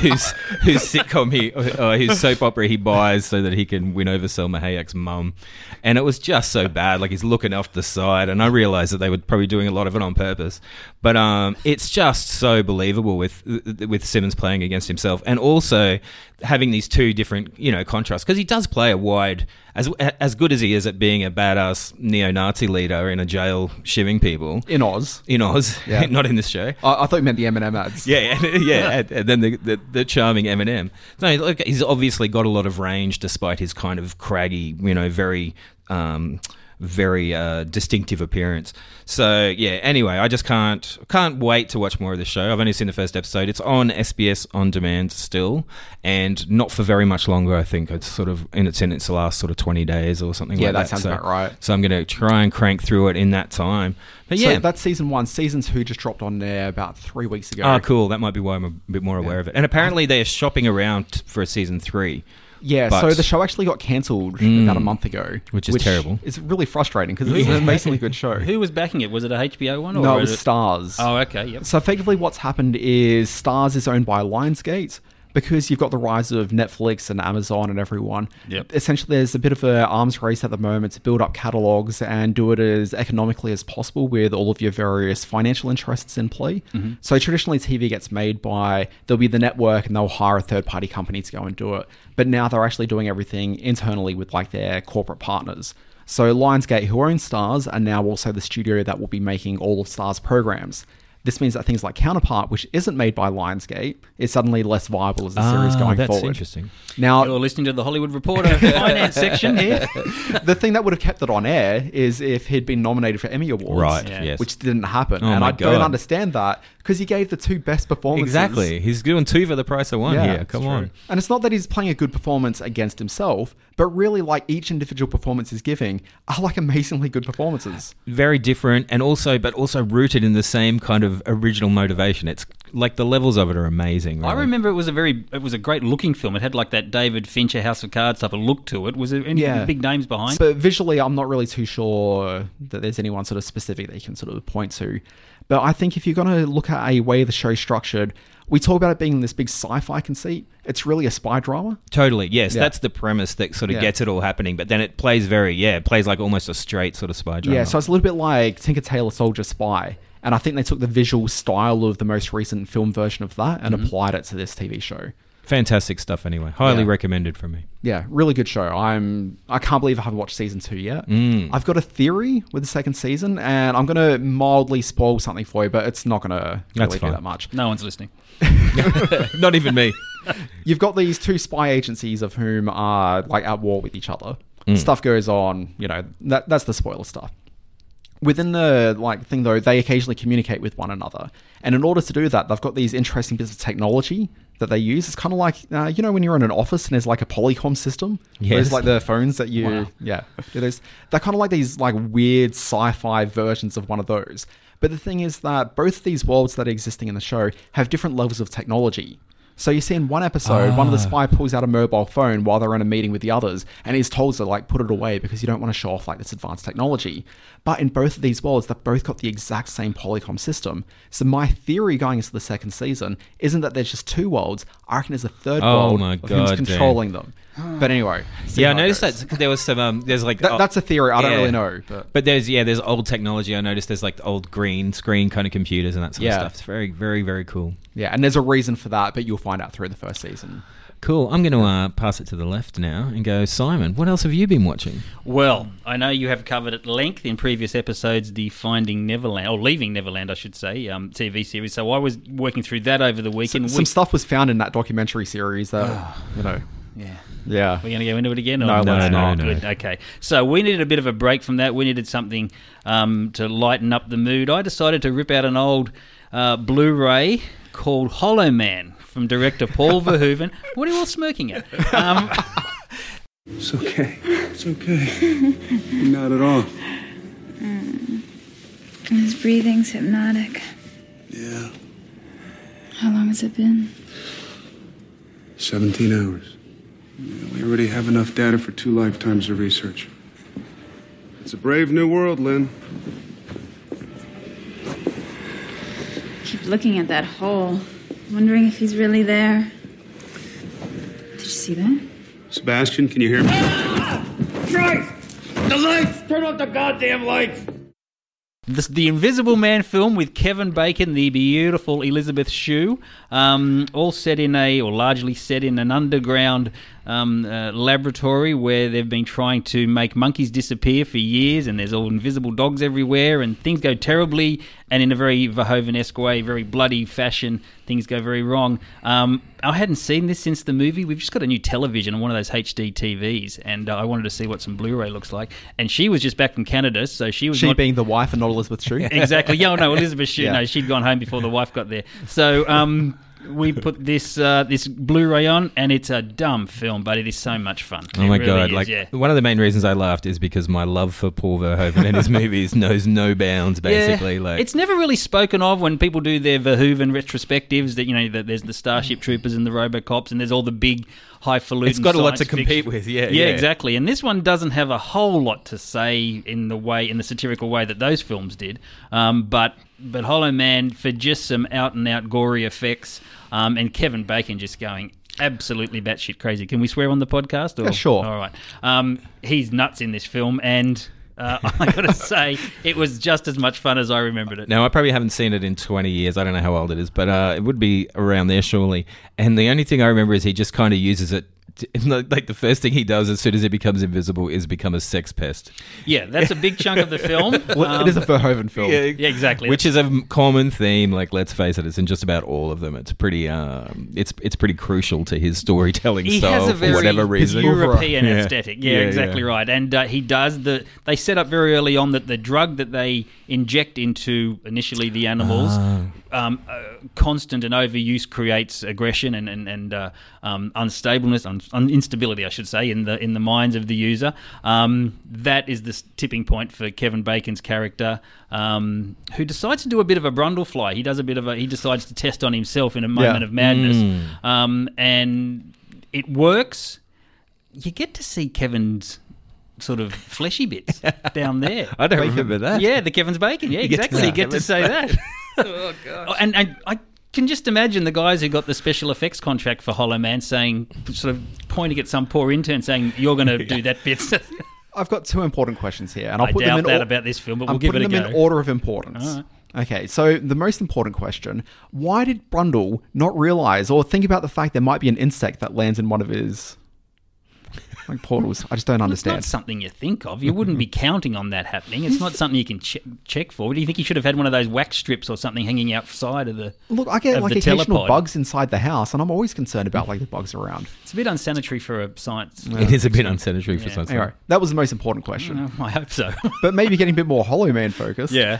whose whose sitcom he, uh, whose soap opera he buys so that he can win over Salma Hayek's mum. And it was just so bad. Like he's looking off the side, and I realized that they were probably doing a lot of it on purpose. But um, it's just so believable with with Simmons playing against himself, and also having these two different you know contrasts because he does play a wide as as good as he is at being a badass neo-Nazi leader in a jail shivving people in Oz. in Oz, [LAUGHS] Yeah. [LAUGHS] not in this show. I, I thought you meant the M&M ads. Yeah, [LAUGHS] yeah, yeah. and, and then the, the, the charming M&M. No, look, he's obviously got a lot of range, despite his kind of craggy, you know, very, um, very uh, distinctive appearance. So yeah. Anyway, I just can't can't wait to watch more of the show. I've only seen the first episode. It's on SBS on demand still, and not for very much longer. I think it's sort of in its in its last sort of twenty days or something. Yeah, like that that sounds So- about right. So I'm going to try and crank through it in that time. But So yeah, that's season one. Season two just dropped on there about three weeks ago. Oh, cool. That might be why I'm a bit more aware of it. And apparently they're shopping around for a season three. Yeah, But- so the show actually got cancelled Mm. about a month ago, Which is terrible. It's really frustrating because it's an amazingly good show. Who was backing it? Was it a HBO one? Or no, it was was Starz. Oh, okay. Yep. So effectively, what's happened is Starz is owned by Lionsgate because you've got the rise of Netflix and Amazon and everyone. Yep. Essentially, there's a bit of an arms race at the moment to build up catalogs and do it as economically as possible with all of your various financial interests in play. Mm-hmm. So traditionally, TV gets made by there'll be the network and they'll hire a third party company to go and do it. But now they're actually doing everything internally with like their corporate partners. So Lionsgate, who owns Starz, are now also the studio that will be making all of Starz programs. This means that things like Counterpart, which isn't made by Lionsgate, is suddenly less viable as a series Ah, going that's forward. interesting. Now, You're listening to the Hollywood Reporter [LAUGHS] finance section here. [LAUGHS] the thing that would have kept it on air is if he'd been nominated for Emmy Awards. Right, yes. Which didn't happen. Oh and I God. don't understand that because he gave the two best performances. exactly. He's doing two for the price of one Yeah, here. Come on. And it's not that he's playing a good performance against himself, but really, like each individual performance he's giving are like amazingly good performances. Very different and also, but also rooted in the same kind of original motivation. It's like the levels of it are amazing. I remember it was a very, it was a great looking film. It had like that David Fincher House of Cards type of look to it. Was there any Yeah. big names behind? But visually, I'm not really too sure that there's anyone sort of specific that you can sort of point to. But I think if you're going to look at a way the show's structured, we talk about it being this big sci-fi conceit. It's really a spy drama. Totally, yes. Yeah. That's the premise that sort of Yeah. gets it all happening. But then it plays very, yeah, it plays like almost a straight sort of spy drama. Yeah, so it's a little bit like Tinker Tailor Soldier Spy. And I think they took the visual style of the most recent film version of that and mm-hmm. applied it to this TV show. Fantastic stuff. Anyway, highly Yeah. recommended from me. Yeah, really good show. I'm I can't believe I haven't watched season two yet. Mm. I've got a theory with the second season, and I'm gonna mildly spoil something for you, but it's not gonna That's really fine. do that much. no one's listening. [LAUGHS] Not even me. [LAUGHS] You've got these two spy agencies of whom are like at war with each other. Mm. Stuff goes on, you know. That that's the spoiler stuff. within the like thing though, they occasionally communicate with one another, and in order to do that, they've got these interesting bits of technology that they use. It's kind of like uh, you know when you're in an office and there's like a polycom system. Yes. There's like the phones that you Wow. yeah. there's, they're kind of like these like weird sci-fi versions of one of those. But the thing is that both of these worlds that are existing in the show have different levels of technology. So you see in one episode, one of the ah. spy pulls out a mobile phone while they're in a meeting with the others, and he's told to like put it away because you don't want to show off like this advanced technology. But in both of these worlds, they've both got the exact same Polycom system. So my theory going into the second season isn't that there's just two worlds. I reckon there's a third Oh world my who's God, controlling them. [GASPS] But anyway, Yeah, I noticed goes. that 'cause there was some. Um, there's like That- that's a theory. I don't Yeah. really know, but- but there's yeah, there's old technology. I noticed there's like old green screen kind of computers and that sort Yeah. of stuff. It's very, very, very cool. Yeah, and there's a reason for that, but you'll find out through the first season. Cool. I'm going to uh, pass it to the left now and go, Simon. What else have you been watching? Well, I know you have covered at length in previous episodes the Finding Neverland, or Leaving Neverland, I should say, um, TV series. So I was working through that over the weekend. Some We- stuff was found in that documentary series that [SIGHS] you know. yeah. Yeah. We're going to go into it again? No, or- let's No, no, no. Good. Okay. So we needed a bit of a break from that. We needed something um, to lighten up the mood. I decided to rip out an old uh, Blu-ray called Hollow Man from director Paul [LAUGHS] Verhoeven. What are you all smirking at? Um, [LAUGHS] It's okay. It's okay. [LAUGHS] Not at all. His breathing's hypnotic. Yeah. How long has it been? 17 hours. Yeah, we already have enough data for two lifetimes of research. It's a brave new world, Lynn. Keep looking at that hole, wondering if he's really there. Did you see that? Sebastian, can you hear me? This, the Invisible Man film with Kevin Bacon, the beautiful Elizabeth Shue, um, all set in a, or largely set in an underground um, uh, laboratory where they've been trying to make monkeys disappear for years, and there's all invisible dogs everywhere, and things go terribly, and in a very Verhoeven-esque way, very bloody fashion, things go very wrong. Um, I hadn't seen this since the movie. We've just got a new television on one of those HD TVs, and uh, I wanted to see what some Blu-ray looks like. And she was just back from Canada, so she was She not- being the wife and not Elizabeth Shue. [LAUGHS] exactly. Yeah, oh, no, [LAUGHS] Elizabeth Shue. Yeah. No, she'd gone home before the wife got there. So um, we put this uh, this Blu-ray on, and it's a dumb film, but it is so much fun. Oh It my really god! is, like yeah. one of the main reasons I laughed is because my love for Paul Verhoeven and his [LAUGHS] movies knows no bounds. Basically, Yeah. like it's never really spoken of when people do their Verhoeven retrospectives. That you know, that there's the Starship Troopers and the RoboCops, and there's all the big highfalutin. It's got a lot to compete fiction- with, yeah, yeah, yeah. exactly. And this one doesn't have a whole lot to say in the way in the satirical way that those films did. Um, but but Hollow Man for just some out and out gory effects, um, and Kevin Bacon just going. Absolutely batshit crazy. Can we swear on the podcast? Or? Yeah, sure. All right. Um, he's nuts in this film, and uh, [LAUGHS] I got to say, it was just as much fun as I remembered it. Now, I probably haven't seen it in 20 years. I don't know how old it is, but uh, it would be around there, surely. And the only thing I remember is he just kind of uses it. To, [LAUGHS] like the first thing he does as soon as he becomes invisible is become a sex pest. Yeah, that's a big chunk of the film. [LAUGHS] Well, Um, it is a Verhoeven film. yeah, exactly. Which is a common theme. Like, let's face it, it's in just about all of them. It's pretty, um, it's it's pretty crucial to his storytelling he style has a very for whatever reason. European Yeah. aesthetic. Yeah, Yeah, exactly yeah. right. And uh, he does the. They set up very early on that the drug that they inject into initially the animals, Ah. um, uh, constant and overuse creates aggression and and, and uh, um, unstableness, un, un- instability, I should say, in the in the minds of the user. Um, that is the tipping point for Kevin Bacon's character, um, who decides to do a bit of a Brundlefly. He does a bit of a. He decides to test on himself in a moment Yeah. of madness, Mm. um, and it works. You get to see Kevin's sort of fleshy bits [LAUGHS] down there. I don't remember that. Yeah, the Kevin's bacon. Yeah, [LAUGHS] You get to exactly. You get to say that. [LAUGHS] oh god! And, and I can just imagine the guys who got the special effects contract for Hollow Man saying, sort of pointing at some poor intern, saying, "You're going [LAUGHS] to do that bit." [LAUGHS] I've got two important questions here, and I'll I put them in that or- about this film, but I'm we'll give it a them go. in order of importance. Right. Okay, so the most important question: Why did Brundle not realize or think about the fact there might be an insect that lands in one of his Like portals. I just don't understand. It's understand. not something you think of. You wouldn't be counting on that happening. It's not something you can che- check for. Do you think you should have had one of those wax strips or something hanging outside of the? Look, I get like occasional telepod? bugs inside the house, and I'm always concerned about like the bugs around. It's a bit unsanitary for a science. It is a bit unsanitary for Yeah. science. Anyway, that was the most important question. I hope so. [LAUGHS] But maybe getting a bit more Hollow Man focus. yeah.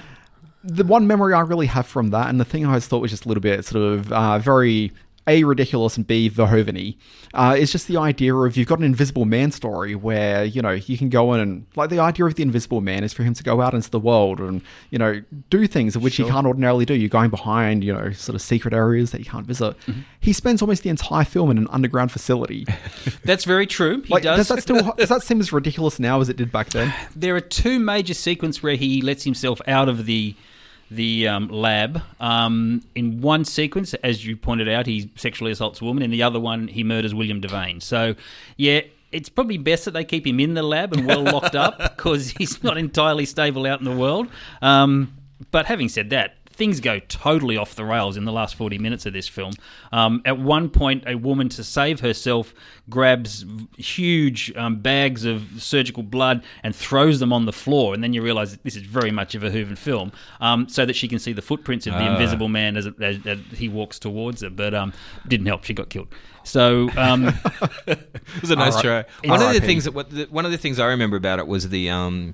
the one memory I really have from that, and the thing I always thought was just a little bit sort of uh, very a ridiculous and b Verhoeveny, uh, is just the idea of you've got an Invisible Man story where you know you can go in and like the idea of the Invisible Man is for him to go out into the world and you know do things which he can't ordinarily do. You're going behind you know sort of secret areas that you can't visit. He spends almost the entire film in an underground facility. [LAUGHS] That's very true. He like, does. does that still does that seem as ridiculous now as it did back then? there are two major sequences where he lets himself out of the the um, lab. Um, in one sequence, as you pointed out, he sexually assaults a woman. In the other one, he murders William Devane. So, yeah. It's probably best that they keep him in the lab and well locked up [LAUGHS] because he's not entirely stable out in the world. Um, but having said that, things go totally off the rails in the last 40 minutes of this film. Um, at one point, a woman, to save herself, grabs huge um, bags of surgical blood and throws them on the floor. And then you realize that this is very much of a Verhoeven film, um, so that she can see the footprints of the Ah. invisible man as, as, as he walks towards her. But um, didn't help. She got killed. So um, [LAUGHS] It was a nice R- try. One of the RIP. things that one of the things I remember about it was the um w-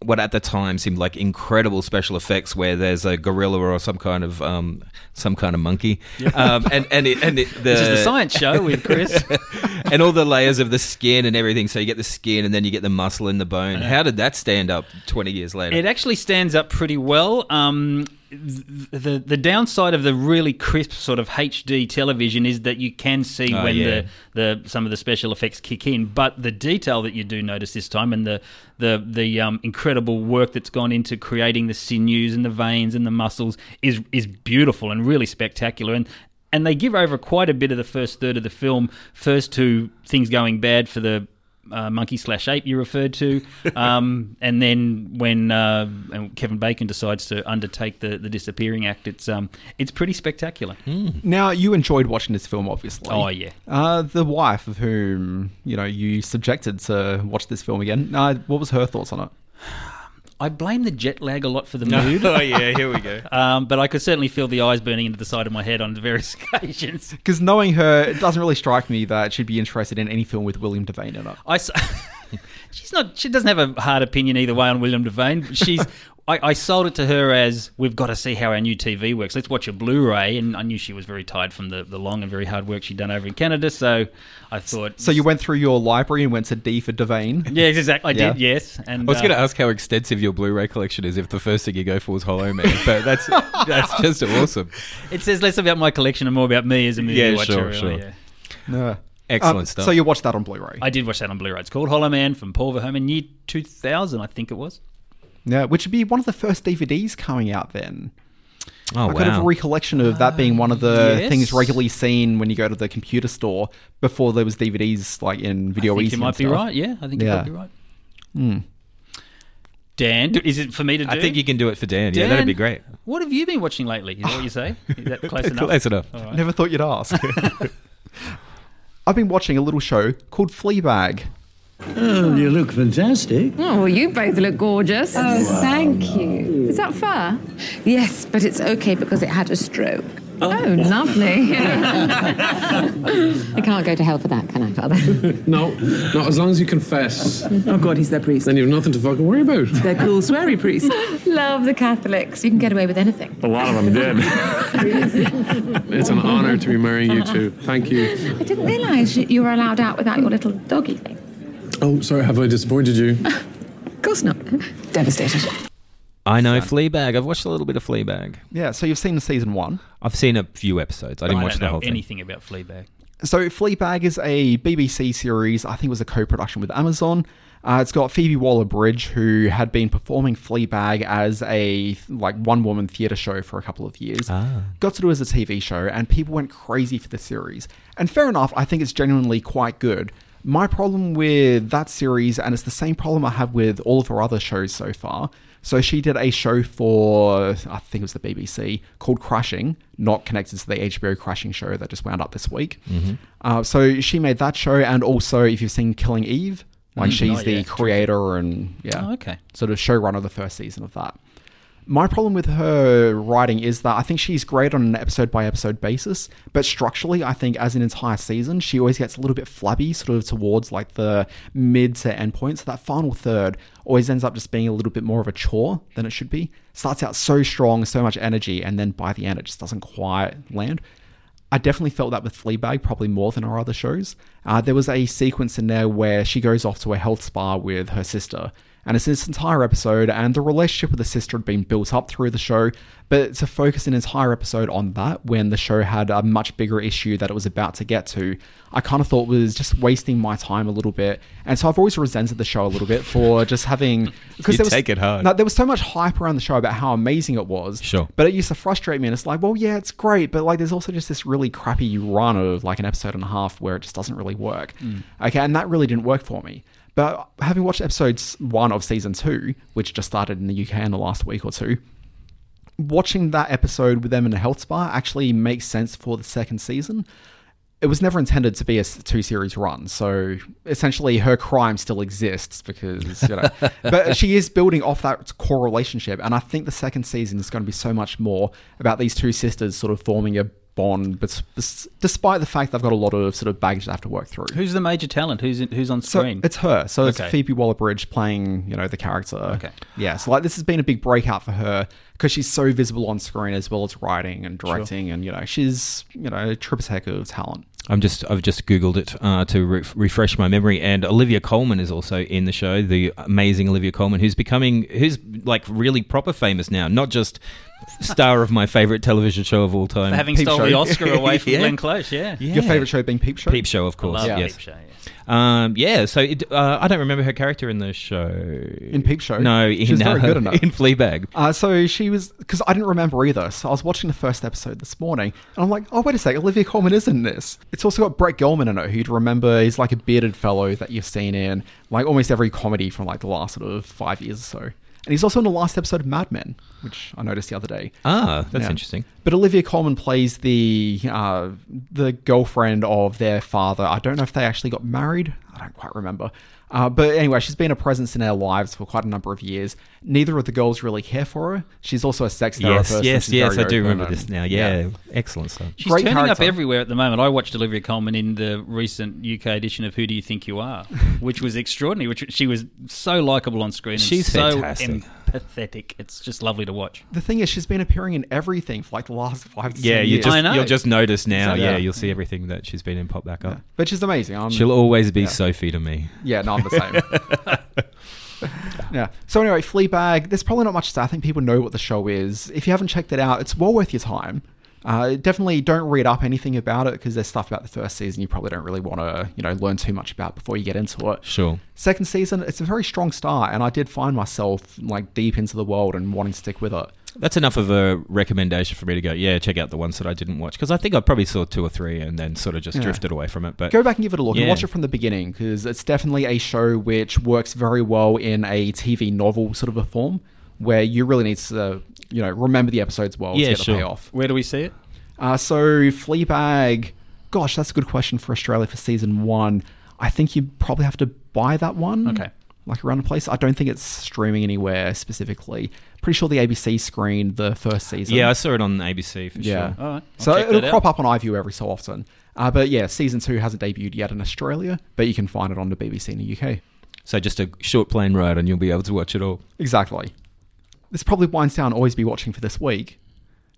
what at the time seemed like incredible special effects where there's a gorilla or some kind of um some kind of monkey. Um and and it, and it, the, this is the science show with Chris. [LAUGHS] and all the layers of the skin and everything. So you get the skin and then you get the muscle and the bone. How did that stand up 20 years later? It actually stands up pretty well. Um, th- the the downside of the really crisp sort of HD television is that you can see Oh, when yeah. the, the some of the special effects kick in, but the detail that you do notice this time and the the the um, incredible work that's gone into creating the sinews and the veins and the muscles is is beautiful and really spectacular and. And they give over quite a bit of the first third of the film, first to things going bad for the uh, monkey slash ape you referred to, [LAUGHS] um, and then when uh, and Kevin Bacon decides to undertake the, the disappearing act, it's um, it's pretty spectacular. Now you enjoyed watching this film, obviously. Oh, yeah. Uh, the wife of whom you know you subjected to watch this film again. Uh, what was her thoughts on it? I blame the jet lag a lot for the [LAUGHS] mood. oh yeah here we go [LAUGHS] Um, but I could certainly feel the eyes burning into the side of my head on various [LAUGHS] occasions. Because knowing her, it doesn't really strike me that she'd be interested in any film with William Devane in it. I, s- she's not. She doesn't have a hard opinion either way on William Devane. She's. I, I sold it to her as we've got to see how our new TV works. Let's watch a Blu-ray, and I knew she was very tired from the, the long and very hard work she'd done over in Canada. So I thought. So you went through your library and went to D for Devane. [LAUGHS] Yeah, exactly. I Yeah. did. Yes, and I was going to uh, ask how extensive your Blu-ray collection is if the first thing you go for was Hollow Man, but that's [LAUGHS] that's just awesome. it says less about my collection and more about me as a movie Yeah, watcher. sure, really, sure. yeah. No. Excellent Um, stuff. So you watched that on Blu-ray. I did watch that on Blu-ray. It's called Hollow Man from Paul Verhoeven, year 2000, I think it was. Yeah, which would be one of the first DVDs coming out then. oh I could have a recollection of that being one of the ah, yes. things regularly seen when you go to the computer store before there was DVDs like in Video I think Ezy you might and be right. Yeah, I think Yeah. you're probably right. Hmm. Dan, do- is it for me to do? I think you can do it for Dan. Yeah, that'd be great. What have you been watching lately? Is that what you say? [LAUGHS] Is that close enough? Close enough. All right. Never thought you'd ask. [LAUGHS] I've been watching a little show called Fleabag. Oh, you look fantastic. Oh, well, you both look gorgeous. Oh, thank you. Is that fur? Yes, but it's okay because it had a stroke. Oh, lovely. [LAUGHS] I can't go to hell for that, can I, Father? [LAUGHS] No, not as long as you confess. Oh God, he's their priest. Then you've nothing to fucking worry about. They're cool sweary priest. [LAUGHS] Love the Catholics. You can get away with anything. A lot of them did. it's an honour to be marrying you two. Thank you. I didn't realise you you were allowed out without your little doggy thing. Oh, sorry, have I disappointed you? Of course not. Devastated. I know Fleabag. I've watched a little bit of Fleabag. Yeah, so you've seen season one. I've seen a few episodes. I didn't I watch don't the know whole thing. anything about Fleabag. So Fleabag is a BBC series. I think it was a co-production with Amazon. Uh, it's got Phoebe Waller-Bridge, who had been performing Fleabag as a like one-woman theatre show for a couple of years. Got to do it as a TV show, and people went crazy for the series. And fair enough, I think it's genuinely quite good. My problem with that series, and it's the same problem I have with all of her other shows so far, So she did a show for, I think it was the BBC, called Crashing, not connected to the HBO Crashing show that just wound up this week. Mhm. Uh, so she made that show, and also if you've seen Killing Eve, like Mm, she's the yet. creator and yeah, Oh, okay. sort of showrunner of the first season of that. My problem with her writing is that I think she's great on an episode by episode basis, but structurally, I think as an entire season, she always gets a little bit flabby, sort of towards like the mid to end point. So that final third always ends up just being a little bit more of a chore than it should be. Starts out so strong, so much energy, and then by the end, it just doesn't quite land. I definitely felt that with Fleabag, probably more than our other shows. Uh, there was a sequence in there where she goes off to a health spa with her sister, and it's this entire episode, and the relationship with the sister had been built up through the show, but to focus an entire episode on that when the show had a much bigger issue that it was about to get to, I kind of thought was just wasting my time a little bit. And so I've always resented the show a little bit for [LAUGHS] just having You there was, take it hard. No, there was so much hype around the show about how amazing it was. Sure. But it used to frustrate me, and it's like, well, yeah, it's great, but like, there's also just this really crappy run of like an episode and a half where it just doesn't really work. Mm. Okay, and that really didn't work for me. But having watched episodes one of season two, which just started in the UK in the last week or two, watching that episode with them in a health spa actually makes sense for the second season. It was never intended to be a two series run, so essentially her crime still exists because you know. [LAUGHS] but she is building off that core relationship, and I think the second season is going to be so much more about these two sisters sort of forming a bond, but despite the fact they've got a lot of sort of baggage they have to work through. Who's the major talent? Who's in, who's on So screen? it's her. So it's Okay. Phoebe Waller-Bridge playing, you know, the character. Okay. Yeah. So like this has been a big breakout for her because she's so visible on screen as well as writing and directing, and you know she's you know a triples heck of talent. I'm just I've just googled it uh, to re- refresh my memory, and Olivia Colman is also in the show. The amazing Olivia Colman, who's becoming who's like really proper famous now, not just star of my favorite television show of all time, For having Peep stole Show. the Oscar [LAUGHS] away from Yeah. Glenn Close, yeah. Yeah. Your favorite show being Peep Show. Peep Show, of course. I love yes. Peep Show, yes. Um, yeah. So it, uh, I don't remember her character in the show. In Peep Show? No, in, She was very uh, good in it. [LAUGHS] in Fleabag. Uh, so she was because I didn't remember either. So I was watching the first episode this morning, and I'm like, oh wait a sec, Olivia Colman is in this. It's also got Brett Gelman in it, who you'd remember he's like a bearded fellow that you've seen in like almost every comedy from like the last sort of five years or so. And he's also in the last episode of Mad Men, which I noticed the other day. Ah, that's Yeah. interesting. But Olivia Colman plays the uh, the girlfriend of their father. I don't know if they actually got married. I don't quite remember. Uh, but anyway, she's been a presence in our lives for quite a number of years. Neither of the girls really care for her. She's also a sex therapist. Yes, yes, yes. I do remember this now. Yeah, excellent stuff. She's Great turning up everywhere at the moment. I watched Olivia Colman in the recent UK edition of Who Do You Think You Are, [LAUGHS] which was extraordinary. Which she was so likable on screen. And She's so fantastic. Empathetic. It's just lovely to watch. The thing is, she's been appearing in everything for like the last five to Yeah, you years. just I know. you'll just notice now. Exactly. Yeah, Yeah. you'll see everything that she's been in pop back up. But she's amazing. I'm- She'll always be yeah. Sophie to me. Yeah, no, I'm the same. [LAUGHS] yeah. So anyway, Fleabag. There's probably not much to say. I think people know what the show is. If you haven't checked it out, it's well worth your time. Uh, definitely don't read up anything about it because there's stuff about the first season you probably don't really want to, you know, learn too much about before you get into it. Sure. Second season, it's a very strong start, and I did find myself like deep into the world and wanting to stick with it. That's enough of a recommendation for me to go. Yeah, check out the ones that I didn't watch because I think I probably saw two or three and then sort of just Yeah. drifted away from it. But Go back and give it a look and watch it from the beginning because it's definitely a show which works very well in a TV novel sort of a form where you really need to, you know, remember the episodes well Yeah, to get sure. the payoff. Where do we see it? Uh, so Fleabag, gosh, that's a good question for Australia for season one. I think you probably have to buy that one. Okay. Like around the place. I don't think it's streaming anywhere specifically. Pretty sure the ABC screened the first season. yeah, I saw it on ABC for Yeah. sure. All right. I'll So check it'll that out. crop up on iView every so often. Uh, but yeah, season two hasn't debuted yet in Australia, but you can find it on the BBC in the UK. So just a short plane ride and you'll be able to watch it all. Exactly. This probably winds down always be watching for this week.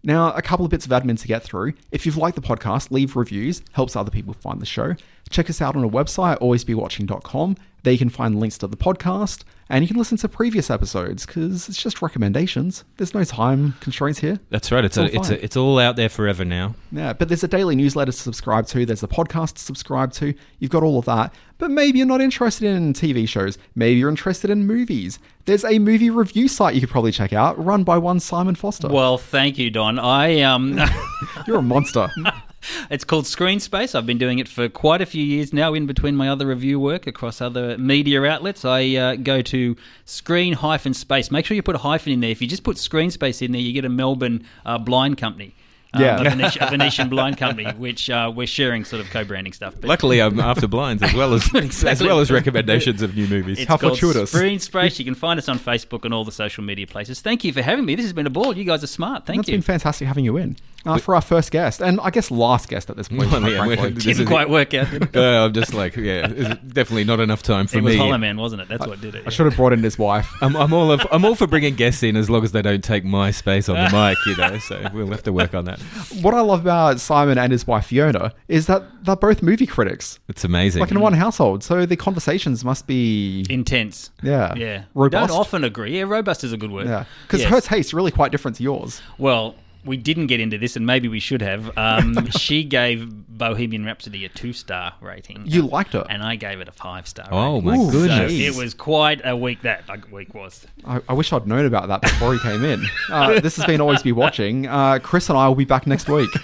Now, a couple of bits of admin to get through. If you've liked the podcast, leave reviews, helps other people find the show. Check us out on our website, alwaysbewatching.com. There you can find links to the podcast, and you can listen to previous episodes because it's just recommendations. There's no time constraints here. That's right. It's all a, it's a, it's all out there forever now. Yeah, but there's a daily newsletter to subscribe to. There's a podcast to subscribe to. You've got all of that. But maybe you're not interested in TV shows. Maybe you're interested in movies. There's a movie review site you could probably check out, run by one Simon Foster. Well, thank you, Don. I um, [LAUGHS] You're a monster. [LAUGHS] It's called Screen Space. I've been doing it for quite a few years now. In between my other review work across other media outlets, I uh, go to Screen hyphen Space. Make sure you put a hyphen in there. If you just put Screen Space in there, you get a Melbourne uh, blind company. Um, Yeah. a, Venetian, a blind company, which uh, we're sharing sort of co-branding stuff. But Luckily, I'm after blinds as well as [LAUGHS] as well as recommendations of new movies. It's called Screen Space. You can find us on Facebook and all the social media places. Thank you for having me. This has been a ball. You guys are smart. Thank It's you. It's been fantastic having you in uh, for our first guest, and I guess last guest at this point. [LAUGHS] Well, quite yeah, frankly. we're- this Didn't is- quite work out. [LAUGHS] did? Uh, I'm just like, yeah, it's definitely not enough time for it was me. Hollow Man, wasn't it? That's what did it. I should have brought in his wife. I'm, I'm all of, I'm all for bringing guests in as long as they don't take my space on the [LAUGHS] mic, you know. So we'll have to work on that. What I love about Simon and his wife Fiona is that they're both movie critics, It's amazing. like in one household. So the conversations must be Intense. yeah, Yeah. We robust. don't often agree. Yeah, robust is a good word. yeah, because Yes. her taste's really quite different to yours. Well, we didn't get into this, and maybe we should have. Um, [LAUGHS] she gave Bohemian Rhapsody a two-star rating. You liked her. and I gave it a five-star. Oh, rating. my So goodness. it was quite a week. That like, week was. I, I wish I'd known about that before he came in. Uh, this has been always be watching. Uh, Chris and I will be back next week. [LAUGHS]